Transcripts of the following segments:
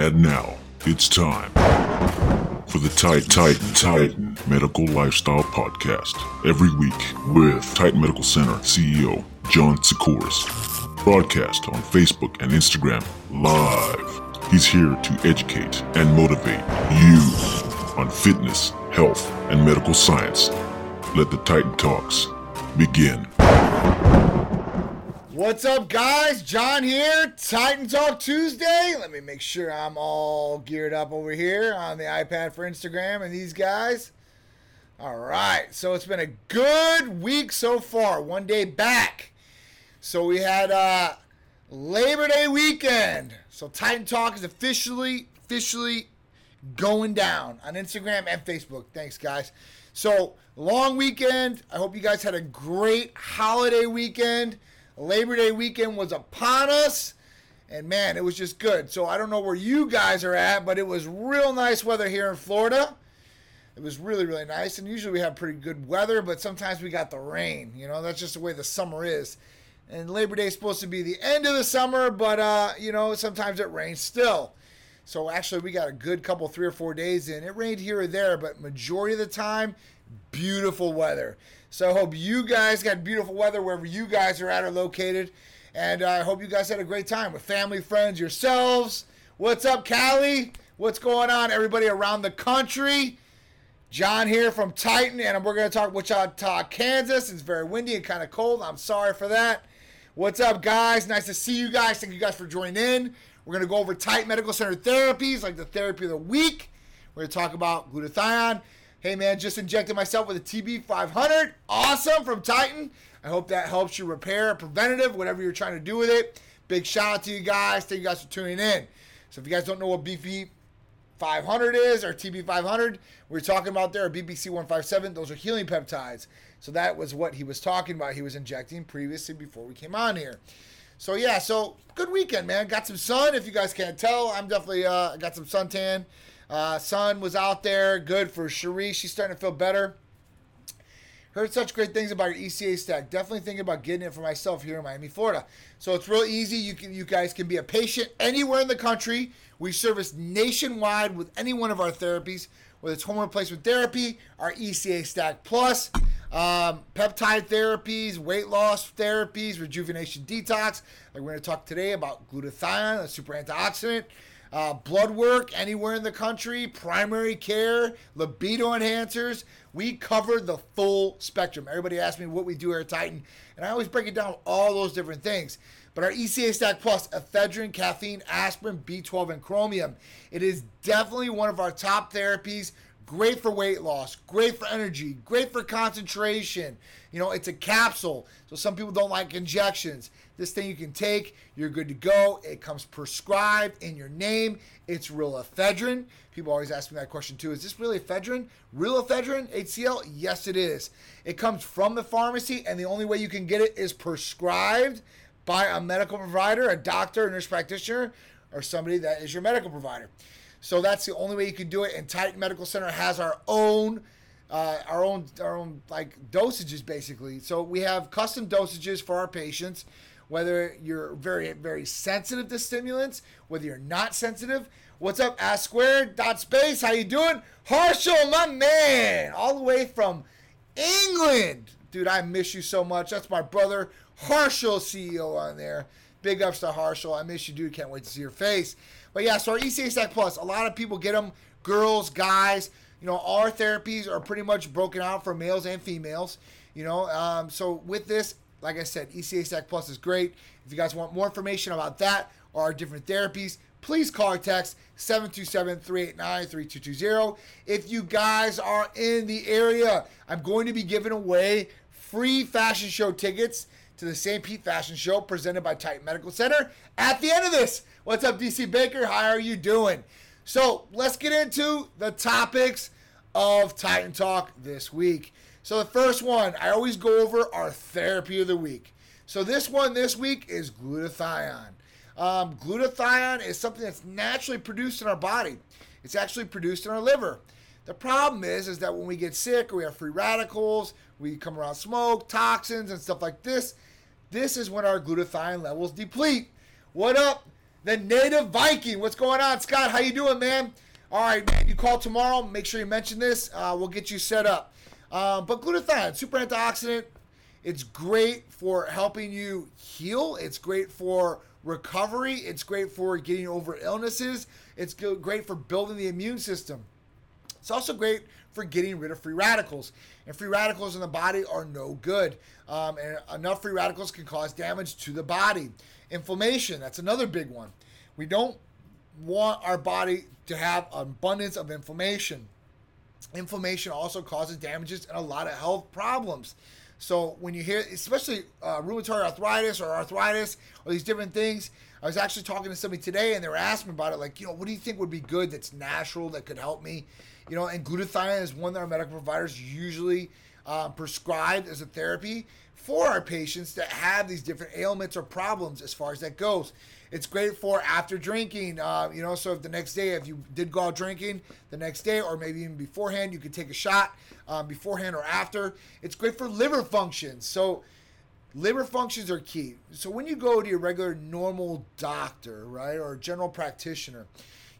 And now, it's time for the Titan Titan Titan Medical Lifestyle Podcast. Every week with Titan Medical Center CEO John Sikoris. Broadcast on Facebook and Instagram live. He's here to educate and motivate you on fitness, health, and medical science. Let the Titan Talks begin. What's up, guys? John here, Titan Talk Tuesday. Let me make sure I'm all geared up over here on the iPad for Instagram and these guys. All right, so it's been a good week so far. One day back. So we had uh, Labor Day weekend. So Titan Talk is officially, officially going down on Instagram and Facebook. Thanks, guys. So long weekend. I hope you guys had a great holiday weekend. Labor Day weekend was upon us. And man, it was just good. So I don't know where you guys are at, but it was real nice weather here in Florida. It was really, really nice. And usually we have pretty good weather, but sometimes we got the rain. You know, that's just the way the summer is. And Labor Day is supposed to be the end of the summer, but, uh, you know, sometimes it rains still. So actually, we got a good couple, three or four days in. It rained here or there, but majority of the time, beautiful weather. So I hope you guys got beautiful weather wherever you guys are at or located. And uh, I hope you guys had a great time with family, friends, yourselves. What's up, Cali? What's going on, everybody around the country? John here from Titan, and we're going to talk Wichita, Kansas. It's very windy and kind of cold. I'm sorry for that. What's up, guys? Nice to see you guys. Thank you guys for joining in. We're going to go over Titan Medical Center therapies, like the therapy of the week. We're going to talk about glutathione. Hey man, just injected myself with a TB500. Awesome from Titan. I hope that helps you repair, preventative, whatever you're trying to do with it. Big shout out to you guys. Thank you guys for tuning in. So if you guys don't know what BP 500 is or TB500, we are talking about there, or BPC 157, those are healing peptides. So that was what he was talking about. He was injecting previously before we came on here. So yeah, so good weekend, man. Got some sun. If you guys can't tell, I'm definitely uh, got some suntan. Uh, son was out there. Good for Cherie. She's starting to feel better. Heard such great things about your ECA stack. Definitely thinking about getting it for myself here in Miami, Florida. So it's real easy. You can, you guys can be a patient anywhere in the country. We service nationwide with any one of our therapies, whether it's hormone replacement therapy, our ECA Stack Plus, um, peptide therapies, weight loss therapies, rejuvenation detox. Like we're going to talk today about glutathione, a super antioxidant uh, blood work anywhere in the country, primary care, libido enhancers. We cover the full spectrum. Everybody asks me what we do here at Titan, and I always break it down all those different things. But our ECA Stack Plus, ephedrine, caffeine, aspirin, B12, and chromium, it is definitely one of our top therapies. Great for weight loss, great for energy, great for concentration. You know, it's a capsule, so some people don't like injections. This thing you can take, you're good to go. It comes prescribed in your name. It's real ephedrine. People always ask me that question too. Is this really ephedrine? Real ephedrine? HCl? Yes, it is. It comes from the pharmacy, and the only way you can get it is prescribed by a medical provider, a doctor, a nurse practitioner, or somebody that is your medical provider. So that's the only way you can do it. And Titan Medical Center has our own uh, our own our own like dosages basically. So we have custom dosages for our patients whether you're very, very sensitive to stimulants, whether you're not sensitive. What's up, Ask Squared dot space? How you doing? Harshal, my man, all the way from England. Dude, I miss you so much. That's my brother, Harshal CEO on there. Big ups to Harshal. I miss you, dude. Can't wait to see your face. But yeah, so our ECA Stack Plus, a lot of people get them, girls, guys. You know, our therapies are pretty much broken out for males and females. You know, um, so with this, like I said, ECA Stack Plus is great. If you guys want more information about that or our different therapies, please call or text 727-389-3220. If you guys are in the area, I'm going to be giving away free fashion show tickets to the St. Pete Fashion Show presented by Titan Medical Center at the end of this. What's up, DC Baker? How are you doing? So let's get into the topics of Titan Talk this week. So the first one, I always go over our therapy of the week. So this one this week is glutathione. Um, glutathione is something that's naturally produced in our body. It's actually produced in our liver. The problem is, is that when we get sick or we have free radicals, we come around smoke, toxins, and stuff like this, this is when our glutathione levels deplete. What up, the native Viking. What's going on, Scott? How you doing, man? All right, man. You call tomorrow. Make sure you mention this. Uh, we'll get you set up. Um, but glutathione, super antioxidant. It's great for helping you heal. It's great for recovery. It's great for getting over illnesses. It's great for building the immune system. It's also great for getting rid of free radicals. And free radicals in the body are no good. Um, and enough free radicals can cause damage to the body. Inflammation, that's another big one. We don't want our body to have abundance of inflammation. Inflammation also causes damages and a lot of health problems. So when you hear, especially uh, rheumatoid arthritis or arthritis or these different things, I was actually talking to somebody today and they were asking about it. Like, you know, what do you think would be good that's natural that could help me? You know, and glutathione is one that our medical providers usually uh, prescribe as a therapy for our patients that have these different ailments or problems as far as that goes. It's great for after drinking, uh, you know. So if the next day, if you did go out drinking the next day, or maybe even beforehand, you could take a shot um, beforehand or after. It's great for liver functions. So liver functions are key. So when you go to your regular normal doctor, right, or general practitioner,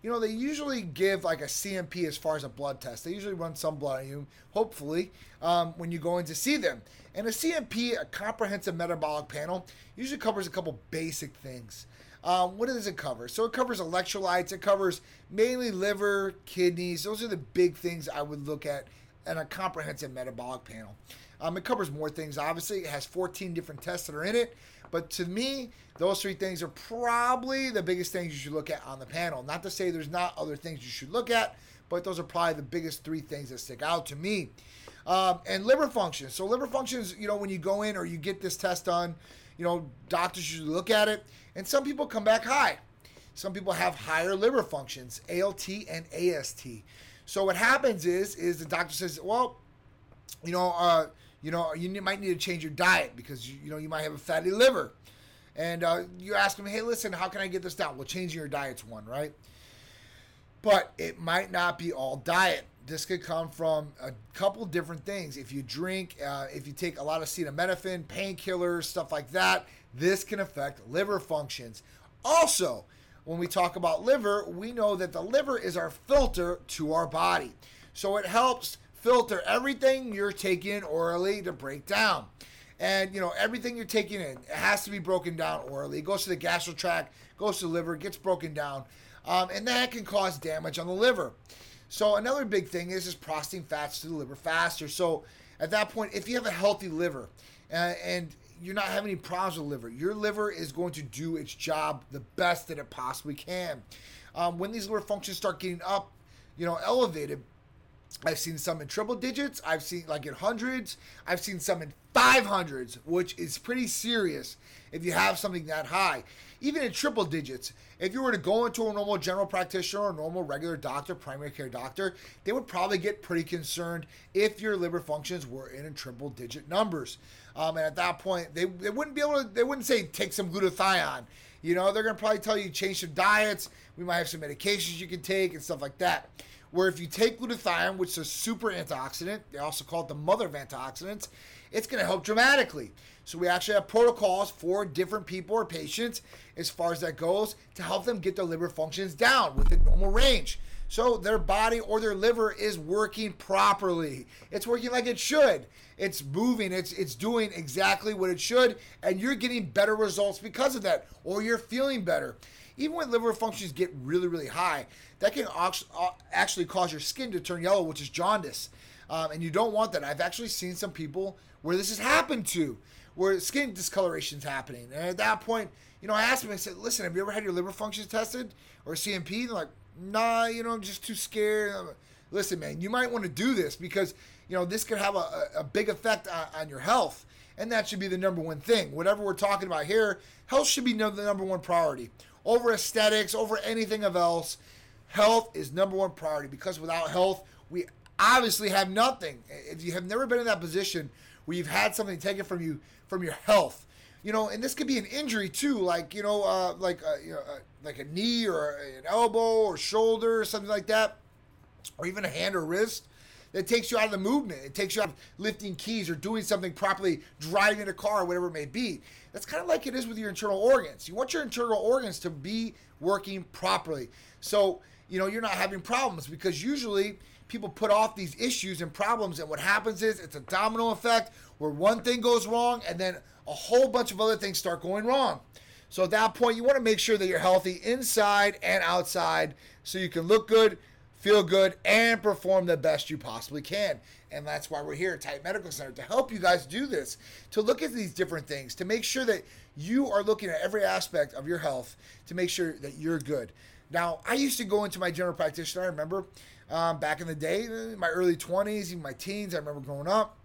you know, they usually give like a CMP as far as a blood test. They usually run some blood on you, hopefully, um, when you go in to see them. And a CMP, a comprehensive metabolic panel, usually covers a couple basic things. Um, what does it cover? So it covers electrolytes, it covers mainly liver, kidneys. Those are the big things I would look at in a comprehensive metabolic panel. Um, it covers more things, obviously. It has 14 different tests that are in it. But to me, those three things are probably the biggest things you should look at on the panel. Not to say there's not other things you should look at, but those are probably the biggest three things that stick out to me. Um, and liver function. So liver functions, you know, when you go in or you get this test done, you know, doctors should look at it, and some people come back high. Some people have higher liver functions, ALT and AST. So what happens is, is the doctor says, well, you know, uh, you know, you might need to change your diet because you, you know you might have a fatty liver, and uh, you ask them, hey, listen, how can I get this down? Well, changing your diet's one, right? But it might not be all diet. This could come from a couple different things. If you drink, uh, if you take a lot of acetaminophen, painkillers, stuff like that, this can affect liver functions. Also, when we talk about liver, we know that the liver is our filter to our body. So it helps filter everything you're taking orally to break down. And you know, everything you're taking in, it has to be broken down orally. It goes to the gastro tract, goes to the liver, gets broken down. Um, and that can cause damage on the liver. So another big thing is is processing fats to the liver faster. So at that point, if you have a healthy liver uh, and you're not having any problems with liver, your liver is going to do its job the best that it possibly can. Um, when these liver functions start getting up, you know, elevated, I've seen some in triple digits. I've seen like in hundreds. I've seen some in 500s, which is pretty serious if you have something that high. Even in triple digits, if you were to go into a normal general practitioner or a normal regular doctor, primary care doctor, they would probably get pretty concerned if your liver functions were in triple digit numbers. Um, and at that point, they, they wouldn't be able to, they wouldn't say take some glutathione. You know, they're going to probably tell you change some diets. We might have some medications you can take and stuff like that where if you take glutathione, which is a super antioxidant, they also call it the mother of antioxidants, it's going to help dramatically. So we actually have protocols for different people or patients as far as that goes to help them get their liver functions down within normal range. So their body or their liver is working properly. It's working like it should. It's moving. It's it's doing exactly what it should, and you're getting better results because of that, or you're feeling better even when liver functions get really, really high, that can uh, actually cause your skin to turn yellow, which is jaundice. Um, and you don't want that. I've actually seen some people where this has happened to, where skin discoloration is happening. And at that point, you know, I asked them, I said, listen, have you ever had your liver functions tested or CMP? They're like, nah, you know, I'm just too scared. Like, listen, man, you might want to do this because, you know, this could have a, a big effect on, on your health. And that should be the number one thing. Whatever we're talking about here, health should be the number one priority over aesthetics, over anything of else. Health is number one priority because without health, we obviously have nothing. If you have never been in that position where you've had something taken from you from your health, you know, and this could be an injury too, like you know, uh, like uh, you know, uh, like a knee or an elbow or shoulder or something like that, or even a hand or wrist. that takes you out of the movement. It takes you out of lifting keys or doing something properly, driving a car, whatever it may be. That's kind of like it is with your internal organs. You want your internal organs to be working properly. So, you know, you're not having problems because usually people put off these issues and problems, and what happens is it's a domino effect where one thing goes wrong and then a whole bunch of other things start going wrong. So at that point, you want to make sure that you're healthy inside and outside so you can look good, feel good, and perform the best you possibly can. And that's why we're here at Titan Medical Center to help you guys do this, to look at these different things, to make sure that you are looking at every aspect of your health to make sure that you're good. Now, I used to go into my general practitioner, I remember um, back in the day, in my early 20s, even my teens, I remember growing up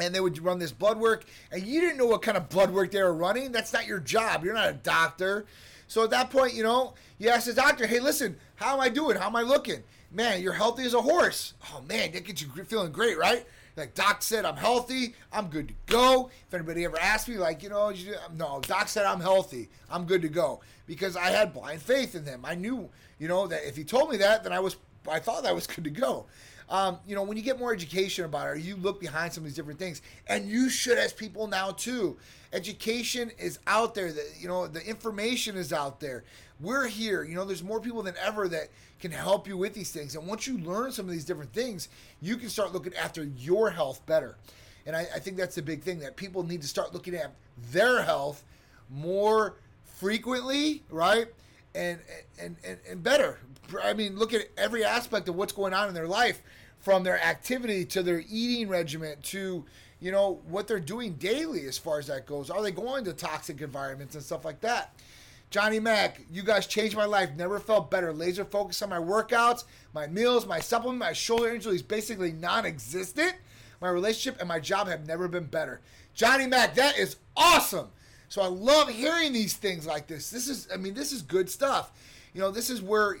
and they would run this blood work and you didn't know what kind of blood work they were running. That's not your job. You're not a doctor. So at that point you know you ask the doctor hey listen how am i doing? How am i looking man you're healthy as a horse. Oh man that gets you feeling great right? Like doc said i'm healthy i'm good to go. If anybody ever asks me like you know you, no doc said i'm healthy i'm good to go. Because i had blind faith in him i knew you know that if he told me that then i was i thought i was good to go um, you know, when you get more education about it, you look behind some of these different things, and you should as people now too. Education is out there. That you know, the information is out there. We're here. You know, there's more people than ever that can help you with these things. And once you learn some of these different things, you can start looking after your health better. And I, I think that's the big thing that people need to start looking at their health more frequently, right? And, and, and, and better. I mean, look at every aspect of what's going on in their life from their activity to their eating regimen to you know what they're doing daily as far as that goes. Are they going to toxic environments and stuff like that? Johnny mack you guys changed my life. Never felt better. Laser focus on my workouts my meals my supplement my shoulder injury is basically non-existent. My relationship and my job have never been better. Johnny mack that is awesome so i love hearing these things like this this is i mean this is good stuff you know this is where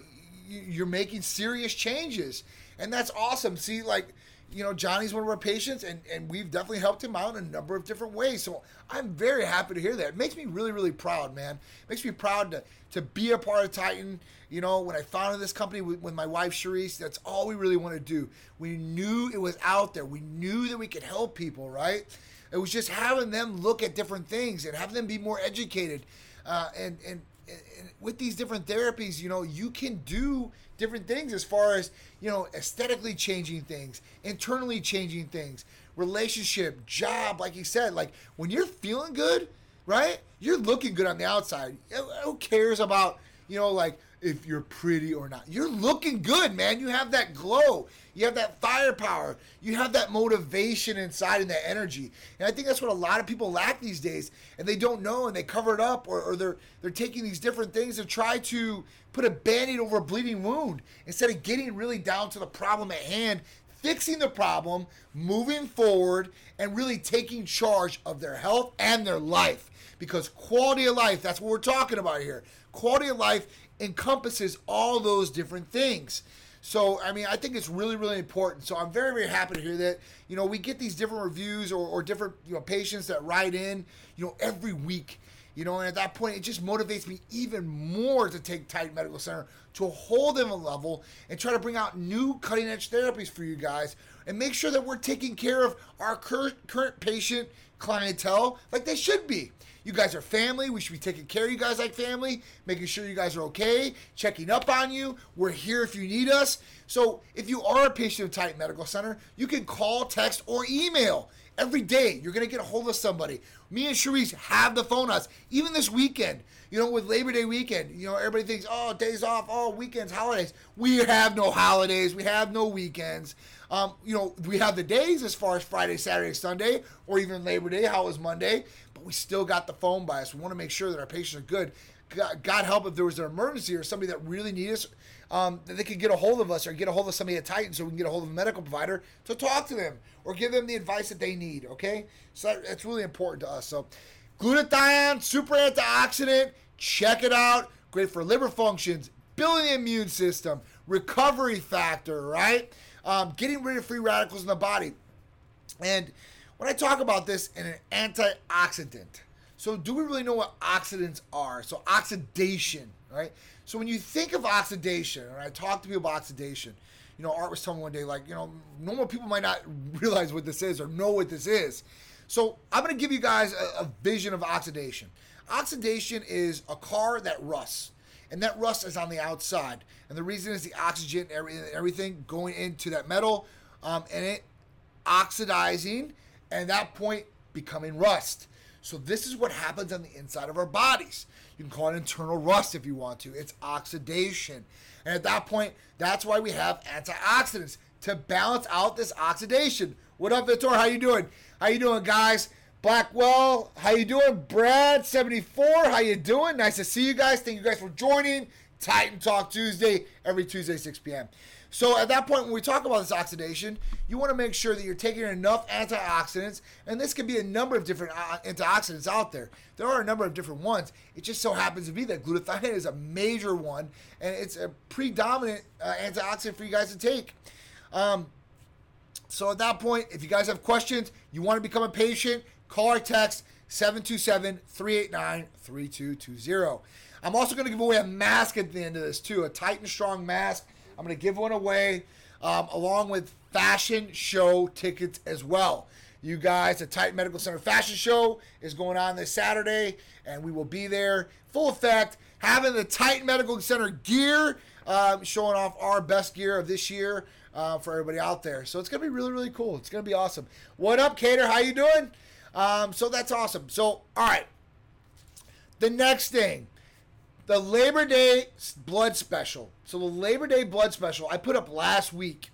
you're making serious changes and that's awesome. See, like you know, Johnny's one of our patients, and, and we've definitely helped him out in a number of different ways. So I'm very happy to hear that. It makes me really, really proud, man. It makes me proud to, to be a part of Titan. You know, when I founded this company with, with my wife, Cherise, that's all we really want to do. We knew it was out there, we knew that we could help people, right? It was just having them look at different things and have them be more educated. Uh, and, and, and with these different therapies, you know, you can do different things as far as you know aesthetically changing things internally changing things relationship job like you said like when you're feeling good right you're looking good on the outside who cares about you know like if you're pretty or not. You're looking good, man. You have that glow. You have that firepower. You have that motivation inside and that energy. And I think that's what a lot of people lack these days. And they don't know and they cover it up or, or they're they're taking these different things to try to put a band-aid over a bleeding wound instead of getting really down to the problem at hand, fixing the problem, moving forward, and really taking charge of their health and their life. Because quality of life, that's what we're talking about here. Quality of life encompasses all those different things. So, I mean, I think it's really, really important. So, I'm very, very happy to hear that. You know, we get these different reviews or, or different, you know, patients that write in, you know, every week. You know, and at that point, it just motivates me even more to take Titan Medical Center to hold them a level and try to bring out new cutting edge therapies for you guys and make sure that we're taking care of our current, current patient clientele like they should be. You guys are family. We should be taking care of you guys like family, making sure you guys are okay, checking up on you. We're here if you need us. So if you are a patient of Titan Medical Center, you can call, text, or email every day. You're going to get a hold of somebody. Me and Cherise have the phone us. Even this weekend, you know, with Labor Day weekend, you know, everybody thinks, oh, days off, oh, weekends, holidays. We have no holidays. We have no weekends. Um, you know, we have the days as far as Friday, Saturday, Sunday, or even Labor Day. How was Monday? but we still got the phone by us. We want to make sure that our patients are good. God, God help if there was an emergency or somebody that really needs us, um, that they could get a hold of us or get a hold of somebody at Titan so we can get a hold of a medical provider to talk to them or give them the advice that they need. Okay, so that, that's really important to us. So, glutathione, super antioxidant, check it out. Great for liver functions, building the immune system, recovery factor, right? Um, getting rid of free radicals in the body, and when I talk about this in an antioxidant, so do we really know what oxidants are? So oxidation, right? So when you think of oxidation, and I talk to people about oxidation, you know, Art was telling me one day, like, you know, normal people might not realize what this is or know what this is. So I'm going to give you guys a, a vision of oxidation. Oxidation is a car that rusts, and that rust is on the outside. And the reason is the oxygen, everything going into that metal, um, and it oxidizing, and that point becoming rust. So this is what happens on the inside of our bodies. You can call it internal rust if you want to. It's oxidation. And at that point, that's why we have antioxidants to balance out this oxidation. What up, Vitor? How you doing? How you doing, guys? Blackwell, how you doing? Brad, 74, how you doing? Nice to see you guys. Thank you guys for joining. Titan Talk Tuesday, every Tuesday, 6 p.m. So at that point, when we talk about this oxidation, you want to make sure that you're taking enough antioxidants, and this can be a number of different uh, antioxidants out there. There are a number of different ones. It just so happens to be that glutathione is a major one, and it's a predominant uh, antioxidant for you guys to take. Um, so at that point, if you guys have questions, you want to become a patient, call or text 727 389 3220. I'm also going to give away a mask at the end of this, too, a Titan Strong mask. I'm going to give one away um, along with fashion show tickets as well. You guys, the Titan Medical Center Fashion Show is going on this Saturday, and we will be there full effect, having the Titan Medical Center gear, um, showing off our best gear of this year uh, for everybody out there. So it's gonna be really, really cool. It's gonna be awesome. What up, Cater? How you doing? Um, so that's awesome. So all right, the next thing the Labor Day blood special. So the Labor Day blood special I put up last week.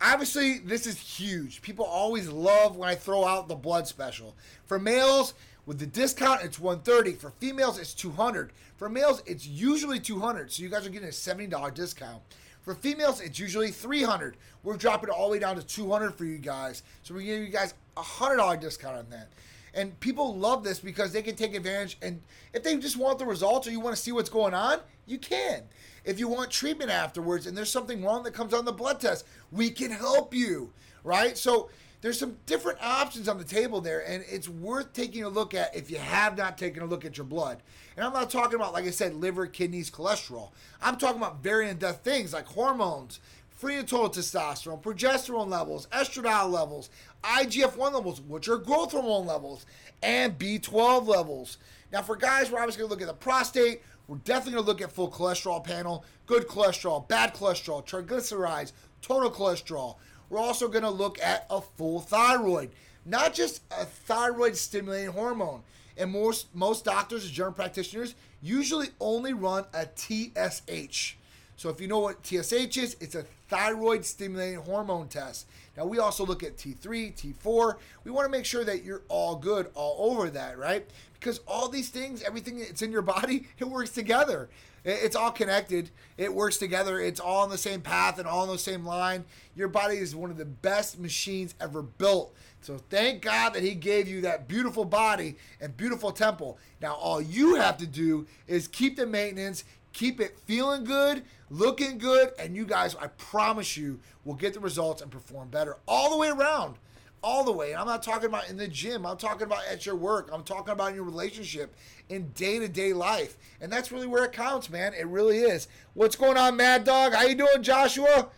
Obviously, this is huge. People always love when I throw out the blood special. For males, with the discount, it's 130. For females, it's 200. For males, it's usually 200. So you guys are getting a $70 discount. For females, it's usually 300. We're dropping it all the way down to 200 for you guys. So we're giving you guys a $100 discount on that. And people love this because they can take advantage. And if they just want the results or you want to see what's going on, you can. If you want treatment afterwards and there's something wrong that comes on the blood test, we can help you, right? So there's some different options on the table there, and it's worth taking a look at if you have not taken a look at your blood. And I'm not talking about, like I said, liver, kidneys, cholesterol. I'm talking about very in-depth things like hormones, free and total testosterone, progesterone levels, estradiol levels, IGF-1 levels, which are growth hormone levels, and B12 levels. Now, for guys, we're obviously going to look at the prostate. We're definitely going to look at full cholesterol panel, good cholesterol, bad cholesterol, triglycerides, total cholesterol. We're also going to look at a full thyroid, not just a thyroid stimulating hormone. And most most doctors and general practitioners usually only run a TSH. So if you know what TSH is, it's a thyroid stimulating hormone test. Now we also look at T3, T4. We want to make sure that you're all good all over that, right? Because all these things, everything that's in your body, it works together. It's all connected. It works together. It's all on the same path and all on the same line. Your body is one of the best machines ever built. So thank God that He gave you that beautiful body and beautiful temple. Now all you have to do is keep the maintenance, keep it feeling good, looking good, and you guys, I promise you, will get the results and perform better all the way around. All the way. I'm not talking about in the gym. I'm talking about at your work. I'm talking about in your relationship, in day to day life, and that's really where it counts, man. It really is. What's going on, Mad Dog? How you doing, Joshua?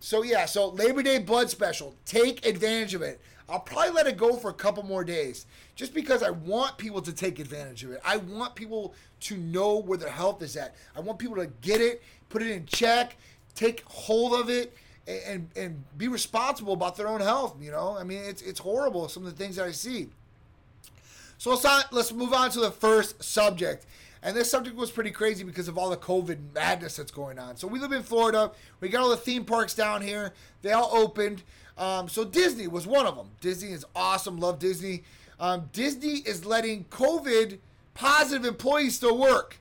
So yeah, so Labor Day blood special. Take advantage of it. I'll probably let it go for a couple more days just because I want people to take advantage of it. I want people to know where their health is at. I want people to get it, put it in check, take hold of it, and and be responsible about their own health. You know, I mean, it's it's horrible some of the things that I see. So let's not, let's move on to the first subject. And this subject was pretty crazy because of all the COVID madness that's going on. So we live in Florida. We got all the theme parks down here. They all opened. Um, so Disney was one of them. Disney is awesome. Love Disney. Um, Disney is letting COVID positive employees still work.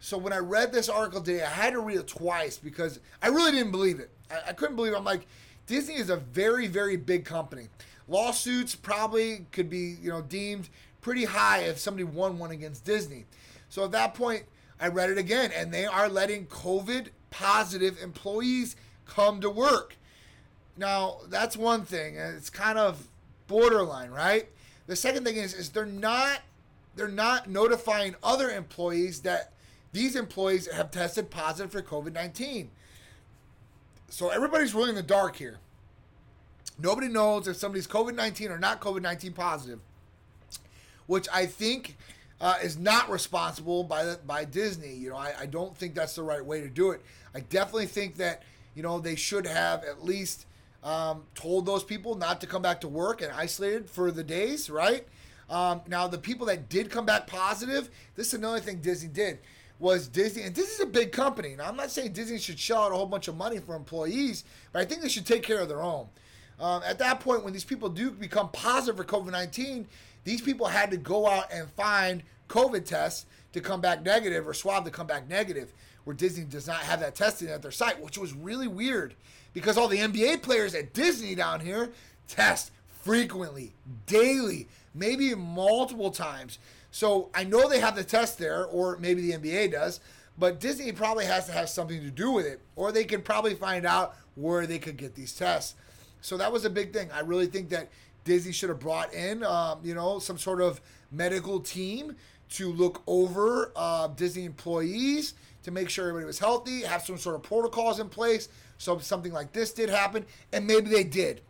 So when I read this article today, I had to read it twice because I really didn't believe it. I, I couldn't believe it. I'm like, Disney is a very, very big company. Lawsuits probably could be, you know, deemed pretty high if somebody won one against Disney. So at that point, I read it again, and they are letting COVID positive employees come to work. Now, that's one thing. It's kind of borderline, right? The second thing is is they're not they're not notifying other employees that these employees have tested positive for COVID 19. so everybody's really in the dark here. Nobody knows if somebody's COVID 19 or not COVID 19 positive, which I think uh, is not responsible by the, by Disney. You know, I, I don't think that's the right way to do it. I definitely think that you know they should have at least um, told those people not to come back to work and isolated for the days, right? Um, now the people that did come back positive, this is another thing Disney did was Disney, and this is a big company. Now I'm not saying Disney should shell out a whole bunch of money for employees, but I think they should take care of their own. Um, at that point, when these people do become positive for COVID 19, these people had to go out and find COVID tests to come back negative or swab to come back negative, where Disney does not have that testing at their site, which was really weird because all the NBA players at Disney down here test frequently, daily, maybe multiple times. So I know they have the test there, or maybe the NBA does, but Disney probably has to have something to do with it, or they could probably find out where they could get these tests. So that was a big thing. I really think that Disney should have brought in, um, you know, some sort of medical team to look over uh, Disney employees to make sure everybody was healthy, have some sort of protocols in place. So something like this did happen, and maybe they did.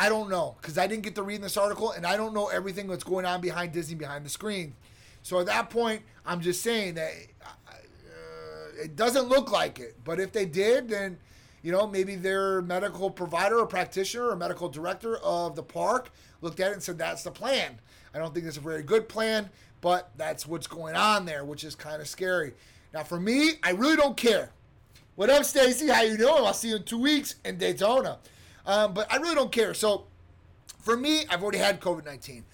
I don't know because I didn't get to read this article, and I don't know everything that's going on behind Disney behind the screen. So at that point, I'm just saying that uh, it doesn't look like it. But if they did, then you know, maybe their medical provider or practitioner or medical director of the park looked at it and said, that's the plan. I don't think it's a very good plan, but that's what's going on there, which is kind of scary. Now, for me, I really don't care. What up, Stacy? How you doing? I'll see you in two weeks in Daytona. Um, but I really don't care. So, for me, I've already had COVID nineteen.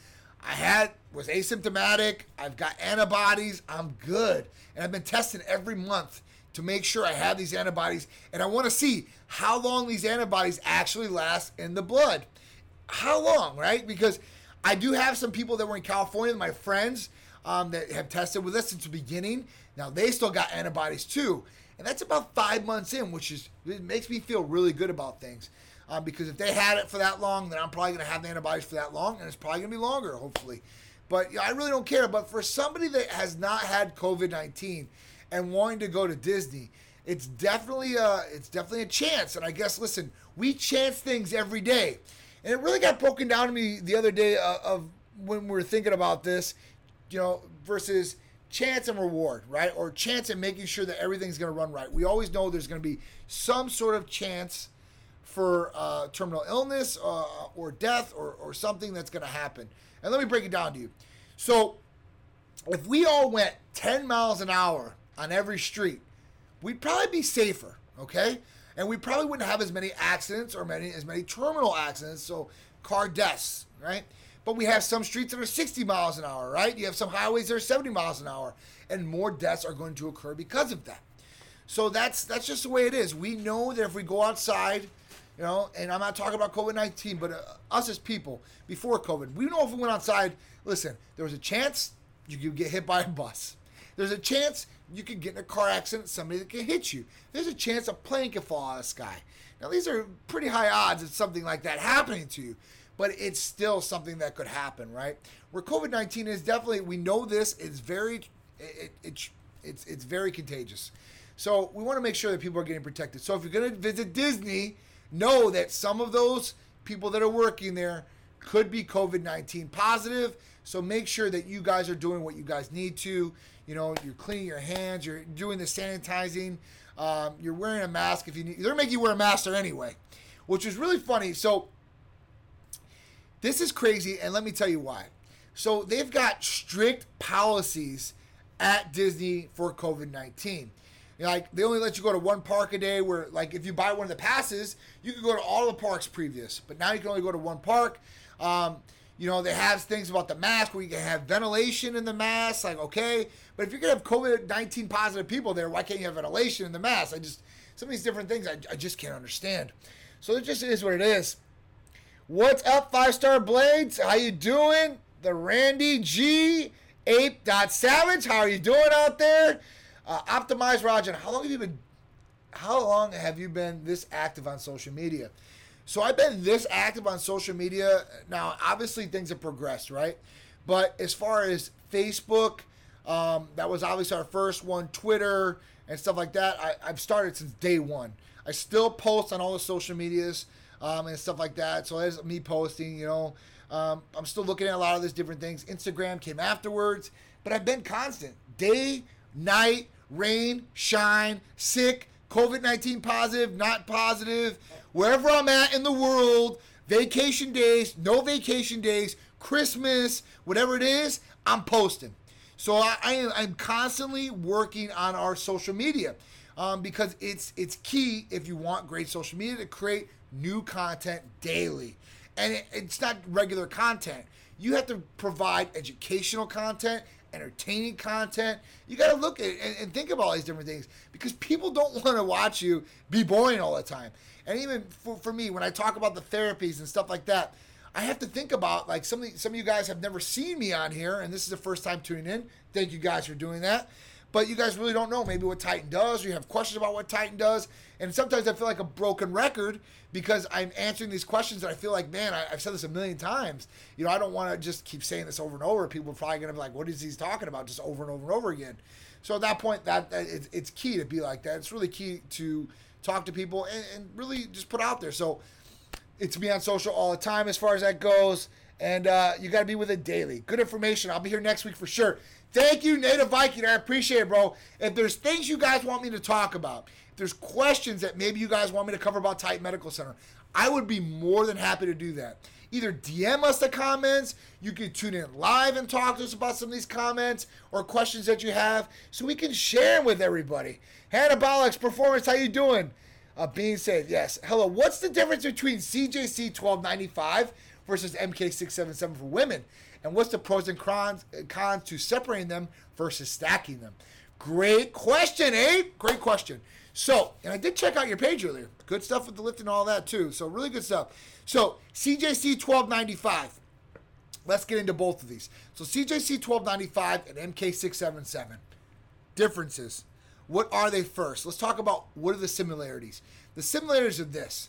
I had was asymptomatic. I've got antibodies. I'm good, and I've been testing every month to make sure I have these antibodies. And I want to see how long these antibodies actually last in the blood. How long, right? Because I do have some people that were in California, my friends, um, that have tested with us since the beginning. Now they still got antibodies too. And that's about five months in, which is it makes me feel really good about things. Um, because if they had it for that long, then I'm probably going to have the antibodies for that long, and it's probably going to be longer, hopefully. But you know, I really don't care. But for somebody that has not had COVID 19, and wanting to go to Disney, it's definitely a it's definitely a chance. And I guess listen, we chance things every day, and it really got broken down to me the other day uh, of when we were thinking about this, you know, versus chance and reward, right? Or chance and making sure that everything's going to run right. We always know there's going to be some sort of chance for uh, terminal illness uh, or death or, or something that's going to happen. And let me break it down to you. So, if we all went 10 miles an hour on every street, we'd probably be safer, okay? And we probably wouldn't have as many accidents or many as many terminal accidents, so car deaths, right? But we have some streets that are 60 miles an hour, right? You have some highways that are 70 miles an hour, and more deaths are going to occur because of that. So that's that's just the way it is. We know that if we go outside, you know, and I'm not talking about COVID 19, but uh, us as people before COVID, we know if we went outside, listen, there was a chance you could get hit by a bus. There's a chance you could get in a car accident, somebody that can hit you. There's a chance a plane could fall out of the sky. Now, these are pretty high odds of something like that happening to you, but it's still something that could happen, right? Where COVID 19 is definitely, we know this, it's very, it, it, it's, it's very contagious. So we want to make sure that people are getting protected. So if you're going to visit Disney, know that some of those people that are working there could be COVID 19 positive. So make sure that you guys are doing what you guys need to. You know, you're cleaning your hands, you're doing the sanitizing, um, you're wearing a mask if you need. They're making you wear a mask there anyway, which is really funny. So this is crazy, and let me tell you why. So they've got strict policies at Disney for COVID 19. Like they only let you go to one park a day. Where like if you buy one of the passes, you can go to all the parks previous, but now you can only go to one park. Um, you know, they have things about the mask where you can have ventilation in the mask. Like, okay, but if you're gonna have COVID nineteen positive people there, why can't you have ventilation in the mask? I just some of these different things I, I just can't understand. So it just is what it is. What's up, five star blades? How you doing? The Randy G Ape Dot Savage. How are you doing out there? Uh, Optimize Roger. How long have you been? How long have you been this active on social media? So I've been this active on social media. Now, obviously, things have progressed, right? But as far as Facebook, Um, that was obviously our first one. Twitter and stuff like that. I, I've started since day one. I still post on all the social medias um, and stuff like that. So that's me posting. You know, um, I'm still looking at a lot of these different things. Instagram came afterwards, but I've been constant. Day, night, rain, shine, sick, COVID 19 positive, not positive, wherever I'm at in the world, vacation days, no vacation days, Christmas, whatever it is, I'm posting. So I, I am I'm constantly working on our social media um, because it's it's key if you want great social media to create new content daily, and it, it's not regular content. You have to provide educational content, entertaining content. You got to look at and, and think about all these different things because people don't want to watch you be boring all the time. And even for, for me, when I talk about the therapies and stuff like that, I have to think about like some of the, some of you guys have never seen me on here, and this is the first time tuning in. Thank you guys for doing that. But you guys really don't know maybe what Titan does, or you have questions about what Titan does. And sometimes I feel like a broken record because I'm answering these questions that I feel like, man, I, have said this a million times. You know, I don't want to just keep saying this over and over. People are probably going to be like, what is he talking about just over and over and over again? So at that point, that, that it's, it's key to be like that. It's really key to talk to people and, and really just put out there. So it's me on social all the time as far as that goes. And uh, you got to be with it daily. Good information. I'll be here next week for sure. Thank you, Native Viking. I appreciate it, bro. If there's things you guys want me to talk about, if there's questions that maybe you guys want me to cover about Titan Medical Center, I would be more than happy to do that. Either DM us the comments, you can tune in live and talk to us about some of these comments or questions that you have so we can share them with everybody. Hannah Bollocks, Performance, how you doing? Uh, being said, yes. Hello, what's the difference between CJC 1295 versus MK677 for women? And what's the pros and cons, cons to separating them versus stacking them? Great question, eh? Great question. So, and I did check out your page earlier. Good stuff with the lift and all that too. So, really good stuff. So, CJC 1295. Let's get into both of these. So, CJC 1295 and MK677. Differences. What are they first? Let's talk about what are the similarities. The similarities of this.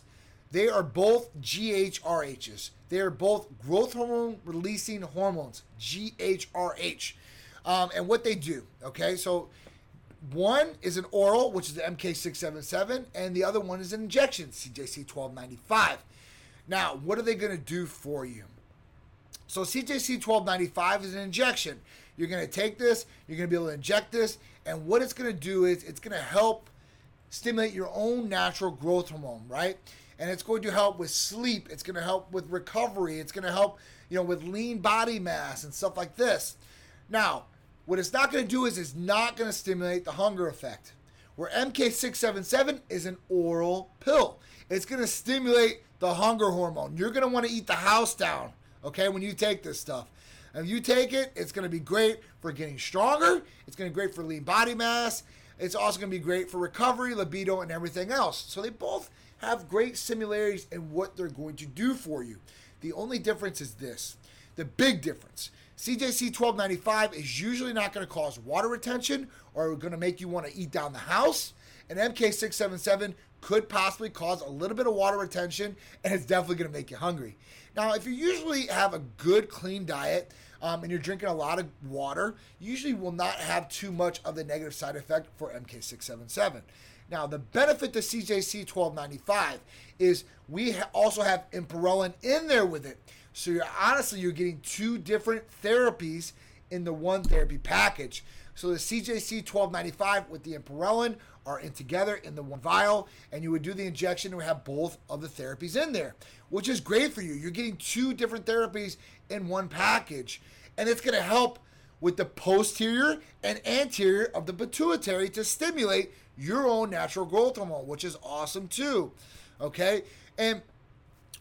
They are both GHRHs. They are both growth hormone releasing hormones, GHRH. Um, and what they do, okay? So one is an oral, which is the MK677, and the other one is an injection, CJC1295. Now, what are they going to do for you? So CJC1295 is an injection. You're going to take this, you're going to be able to inject this, and what it's going to do is it's going to help stimulate your own natural growth hormone, right? And it's going to help with sleep, it's going to help with recovery, it's going to help, you know, with lean body mass and stuff like this. Now, what it's not going to do is it's not going to stimulate the hunger effect. Where MK677 is an oral pill. It's going to stimulate the hunger hormone. You're going to want to eat the house down, okay, when you take this stuff. And if you take it, it's going to be great for getting stronger. It's going to be great for lean body mass. It's also going to be great for recovery, libido, and everything else. So they both have great similarities in what they're going to do for you. The only difference is this the big difference. CJC 1295 is usually not going to cause water retention or going to make you want to eat down the house. And MK677 could possibly cause a little bit of water retention and it's definitely going to make you hungry. Now, if you usually have a good, clean diet um, and you're drinking a lot of water, you usually will not have too much of the negative side effect for MK677. Now, the benefit to CJC 1295 is we ha- also have Ipamorelin in there with it. So you're honestly you're getting two different therapies in the one therapy package. So the CJC 1295 with the Ipamorelin are in together in the one vial, and you would do the injection and have both of the therapies in there, which is great for you. You're getting two different therapies in one package, and it's going to help with the posterior and anterior of the pituitary to stimulate your own natural growth hormone, which is awesome too. Okay, and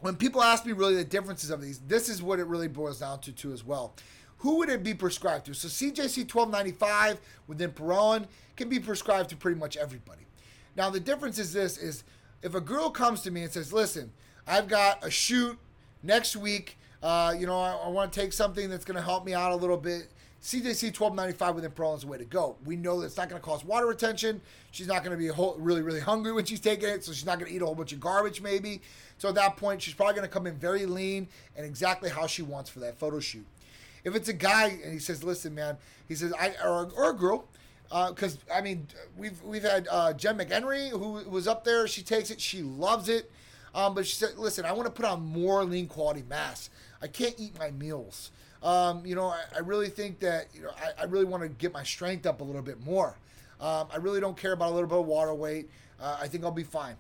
when people ask me really the differences of these, this is what it really boils down to too as well. Who would it be prescribed to? So CJC 1295 with Ipamorelin can be prescribed to pretty much everybody. Now the difference is this: is if a girl comes to me and says, "Listen, I've got a shoot next week. Uh, you know, I, I want to take something that's going to help me out a little bit." CJC 1295 with Ipamorelin is the way to go. We know that it's not going to cause water retention. She's not going to be whole, really, really hungry when she's taking it, so she's not going to eat a whole bunch of garbage, maybe. So at that point, she's probably going to come in very lean and exactly how she wants for that photo shoot. If it's a guy and he says, "Listen, man," he says, "I or, or a girl." Because uh, I mean, we've we've had uh, Jen McHenry who was up there. She takes it. She loves it. Um, but she said, "Listen, I want to put on more lean quality mass. I can't eat my meals. Um, you know, I, I, really think that you know I, I really want to get my strength up a little bit more. Um, I really don't care about a little bit of water weight. Uh, I think I'll be fine.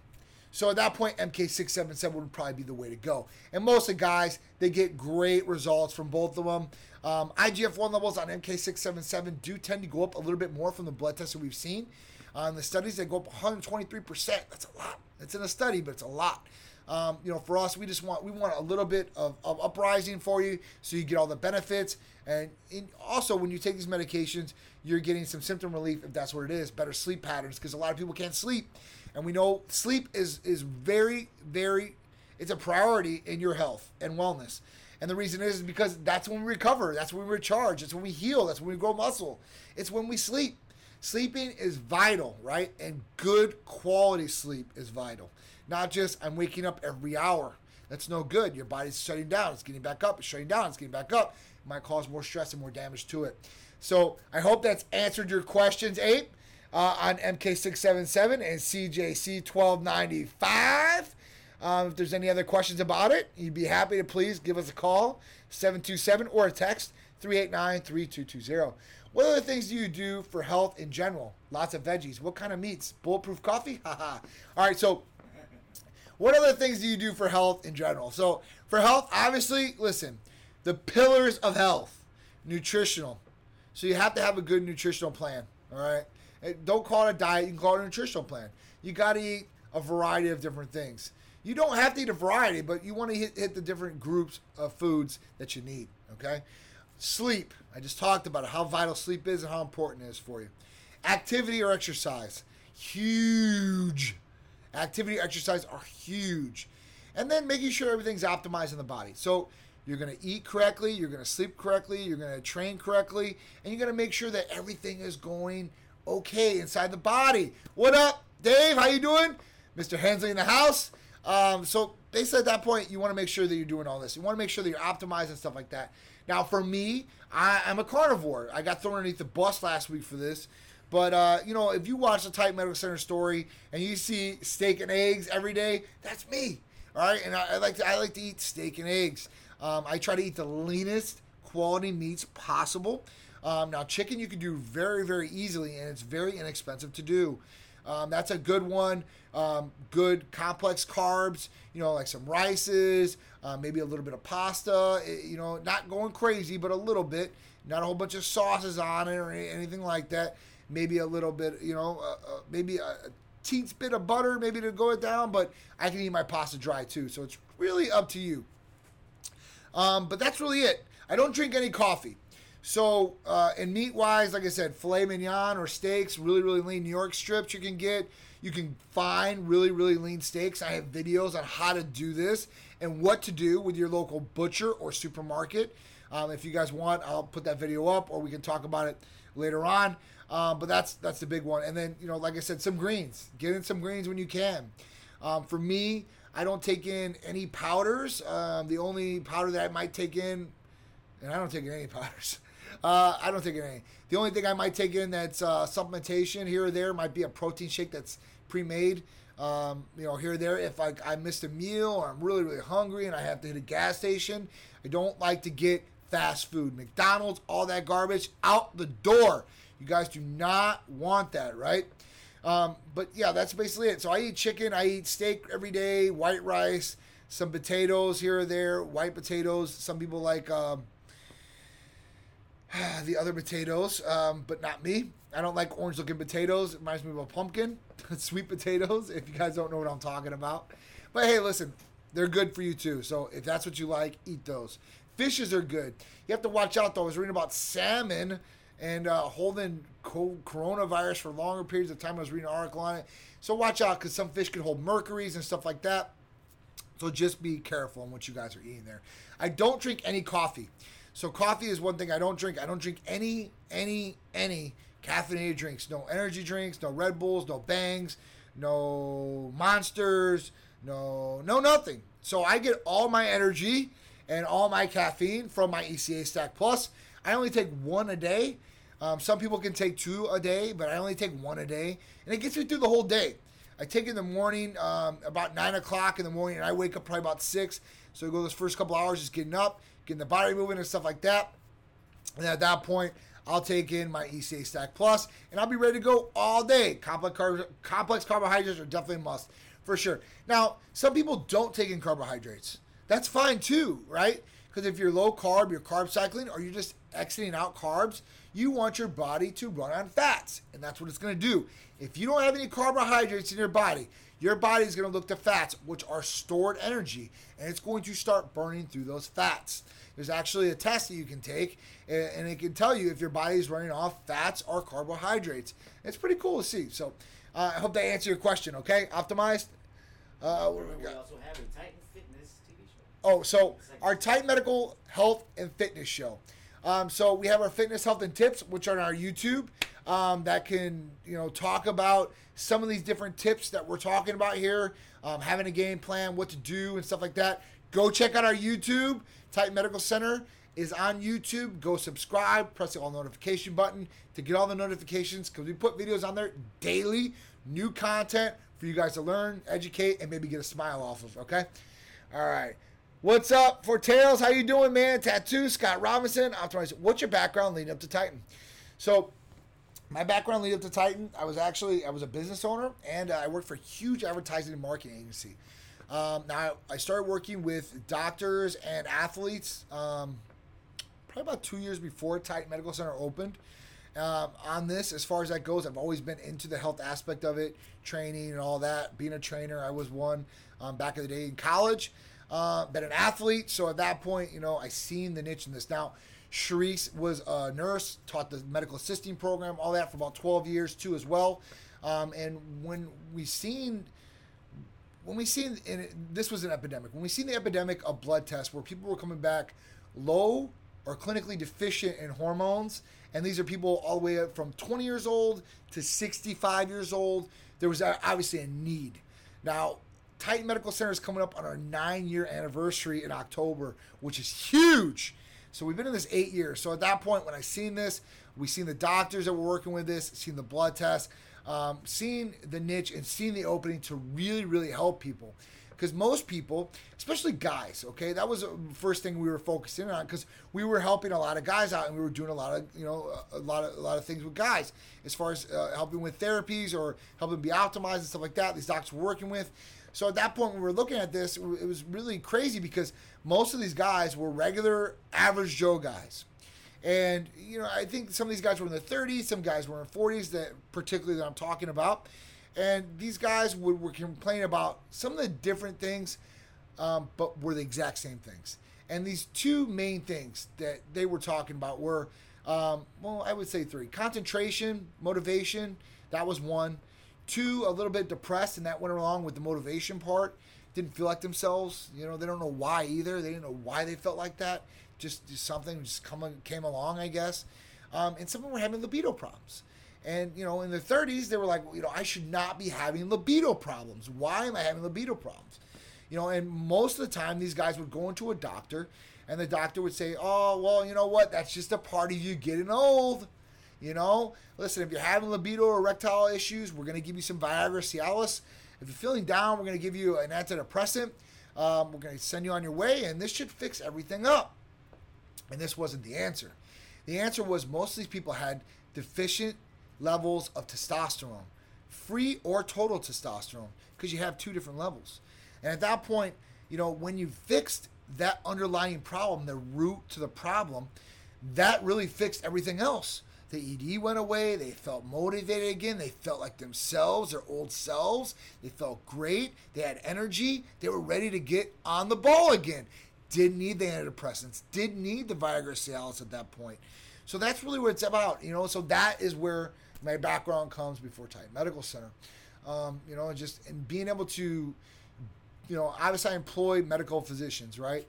So at that point, MK677 would probably be the way to go. And most of the guys, they get great results from both of them. Um, IGF-1 levels on MK677 do tend to go up a little bit more from the blood tests that we've seen. On uh, the studies, they go up 123%. That's a lot. It's in a study, but it's a lot. Um, you know, for us, we just want we want a little bit of, of uprising for you, so you get all the benefits. And in, also, when you take these medications, you're getting some symptom relief if that's what it is. Better sleep patterns because a lot of people can't sleep, and we know sleep is is very very it's a priority in your health and wellness. And the reason is because that's when we recover, that's when we recharge, that's when we heal, that's when we grow muscle. It's when we sleep. Sleeping is vital, right? And good quality sleep is vital. Not just I'm waking up every hour. That's no good. Your body's shutting down. It's getting back up. It's shutting down. It's getting back up. It might cause more stress and more damage to it. So I hope that's answered your questions, Ape, uh, on MK677 and CJC1295. Um, if there's any other questions about it, you'd be happy to please give us a call, 727 or a text, 389 3220. What other things do you do for health in general? Lots of veggies. What kind of meats? Bulletproof coffee? Haha. All right, so what other things do you do for health in general? So, for health, obviously, listen, the pillars of health, nutritional. So, you have to have a good nutritional plan, all right? Eh, don't call it a diet, you can call it a nutritional plan. You got to eat a variety of different things. You don't have to eat a variety, but you want to hit, hit the different groups of foods that you need, okay? Sleep. I just talked about it, how vital sleep is and how important it is for you. Activity or exercise. Huge Activity, exercise are huge. And then making sure everything's optimized in the body. So you're going to eat correctly, you're going to sleep correctly, you're going to train correctly, and you're going to make sure that everything is going okay inside the body. What up, Dave? How you doing? Mr. Hensley in the house. Um, so basically at that point, you want to make sure that you're doing all this. You want to make sure that you're optimized and stuff like that. Now, for me, I, I'm a carnivore. I got thrown underneath the bus last week for this. But uh, you know, if you watch the Titan Medical Center story and you see steak and eggs every day, that's me. All right, and I, I like to I like to eat steak and eggs. Um, I try to eat the leanest quality meats possible. Um, now, chicken you can do very very easily, and it's very inexpensive to do. Um, that's a good one. Um, good complex carbs, you know, like some rices, uh, maybe a little bit of pasta. Eh, you know, not going crazy, but a little bit. Not a whole bunch of sauces on it or anything like that maybe a little bit, you know, uh, uh, maybe a, teensy bit of butter, maybe to go it down, but I can eat my pasta dry too. So it's really up to you. Um, but that's really it. I don't drink any coffee. So, uh, and meat wise, like I said, filet mignon or steaks, really, really lean New York strips you can get. You can find really, really lean steaks. I have videos on how to do this and what to do with your local butcher or supermarket. Um, if you guys want, I'll put that video up or we can talk about it later on. Um, but that's that's the big one. And then you know, like I said, some greens. Get in some greens when you can. Um, for me, I don't take in any powders. Um, the only powder that I might take in, and I don't take in any powders. Uh, I don't take in any. The only thing I might take in that's uh, supplementation here or there might be a protein shake that's pre-made. Um, you know, here or there. If I, I missed a meal or I'm really, really hungry and I have to hit a gas station, I don't like to get fast food. McDonald's, all that garbage, out the door. You guys do not want that, right? Um, but yeah, that's basically it. So I eat chicken, I eat steak every day, white rice, some potatoes here or there, white potatoes. Some people like um, the other potatoes, um, but not me. I don't like orange looking potatoes. It reminds me of a pumpkin. Sweet potatoes, if you guys don't know what I'm talking about. But hey, listen, they're good for you too. So if that's what you like, eat those. Fishes are good. You have to watch out though. I was reading about salmon and uh, holding coronavirus for longer periods of time. I was reading an article on it. So watch out because some fish can hold mercuries and stuff like that. So just be careful on what you guys are eating there. I don't drink any coffee. So coffee is one thing I don't drink. I don't drink any, any, any caffeinated drinks. No energy drinks, no Red Bulls, no Bangs, no Monsters, no, no nothing. So I get all my energy and all my caffeine from my ECA Stack Plus. I only take one a day. Um, some people can take two a day, but I only take one a day, and it gets me through the whole day. I take it in the morning, um, about nine o'clock in the morning, and I wake up probably about six. So I go those first couple hours just getting up, getting the body moving and stuff like that. And at that point, I'll take in my ECA Stack Plus, and I'll be ready to go all day. Complex, carb- complex carbohydrates are definitely a must for sure. Now, some people don't take in carbohydrates. That's fine too, right? Because if you're low carb, you're carb cycling, or you're just exiting out carbs, you want your body to run on fats, and that's what it's going to do. If you don't have any carbohydrates in your body, your body is going to look to fats, which are stored energy, and it's going to start burning through those fats. There's actually a test that you can take, and it can tell you if your body is running off fats or carbohydrates. It's pretty cool to see. So uh, I hope that answered your question. Okay, optimized. Uh, what do we, we also have a Titan Fitness TV show. Oh, so our Titan Medical Health and Fitness show. Um, so we have our fitness, health, and tips, which are on our YouTube. Um, that can you know talk about some of these different tips that we're talking about here, um, having a game plan, what to do, and stuff like that. Go check out our YouTube. Titan Medical Center is on YouTube. Go subscribe, press the all notification button to get all the notifications because we put videos on there daily, new content for you guys to learn, educate, and maybe get a smile off of. Okay, all right. What's up for Tails? How you doing, man? Tattoo, Scott Robinson, Optimize. What's your background leading up to Titan? So, my background leading up to Titan, I was actually I was a business owner and uh, I worked for a huge advertising and marketing agency. Um, now I started working with doctors and athletes um, probably about two years before Titan Medical Center opened. Um, on this, as far as that goes, I've always been into the health aspect of it, training and all that. Being a trainer, I was one um, back in the day in college uh, been an athlete. So at that point, you know, I seen the niche in this. Now, Sharice was a nurse, taught the medical assisting program, all that for about 12 years too, as well. Um, and when we seen, when we seen, and it, this was an epidemic, when we seen the epidemic of blood tests where people were coming back low or clinically deficient in hormones, and these are people all the way up from 20 years old to 65 years old, there was obviously a need. Now, Titan Medical Center is coming up on our nine year anniversary in October, which is huge. So we've been in this eight years. So at that point, when I seen this, we seen the doctors that were working with this, seen the blood tests, um, seeing the niche and seen the opening to really, really help people. Because most people, especially guys, okay, that was the first thing we were focusing on because we were helping a lot of guys out and we were doing a lot of, you know, a lot of a lot of things with guys as far as uh, helping with therapies or helping be optimized and stuff like that. These doctors were working with. So at that point, when we were looking at this, it was really crazy because most of these guys were regular, average Joe guys. And, you know, I think some of these guys were in their 30s, some guys were in 40s, that particularly that I'm talking about. And these guys would, would complain about some of the different things, um, but were the exact same things. And these two main things that they were talking about were, um, well, I would say three concentration, motivation, that was one. Two, a little bit depressed, and that went along with the motivation part. Didn't feel like themselves. You know, they don't know why either. They didn't know why they felt like that. Just, just something just come, came along, I guess. Um, and some of them were having libido problems. And, you know, in their 30s, they were like, you know, I should not be having libido problems. Why am I having libido problems? You know, and most of the time, these guys would go into a doctor, and the doctor would say, oh, well, you know what? That's just a part of you getting old. You know, listen, if you're having libido or erectile issues, we're going to give you some Viagra Cialis. If you're feeling down, we're going to give you an antidepressant. Um, we're going to send you on your way, and this should fix everything up. And this wasn't the answer. The answer was most of these people had deficient levels of testosterone, free or total testosterone, because you have two different levels. And at that point, you know, when you fixed that underlying problem, the root to the problem, that really fixed everything else. The ED went away. They felt motivated again. They felt like themselves, their old selves. They felt great. They had energy. They were ready to get on the ball again. Didn't need the antidepressants. Didn't need the Viagra Cialis at that point. So that's really what it's about, you know. So that is where my background comes before Titan Medical Center. Um, you know, just and being able to, you know, obviously I employ medical physicians, right?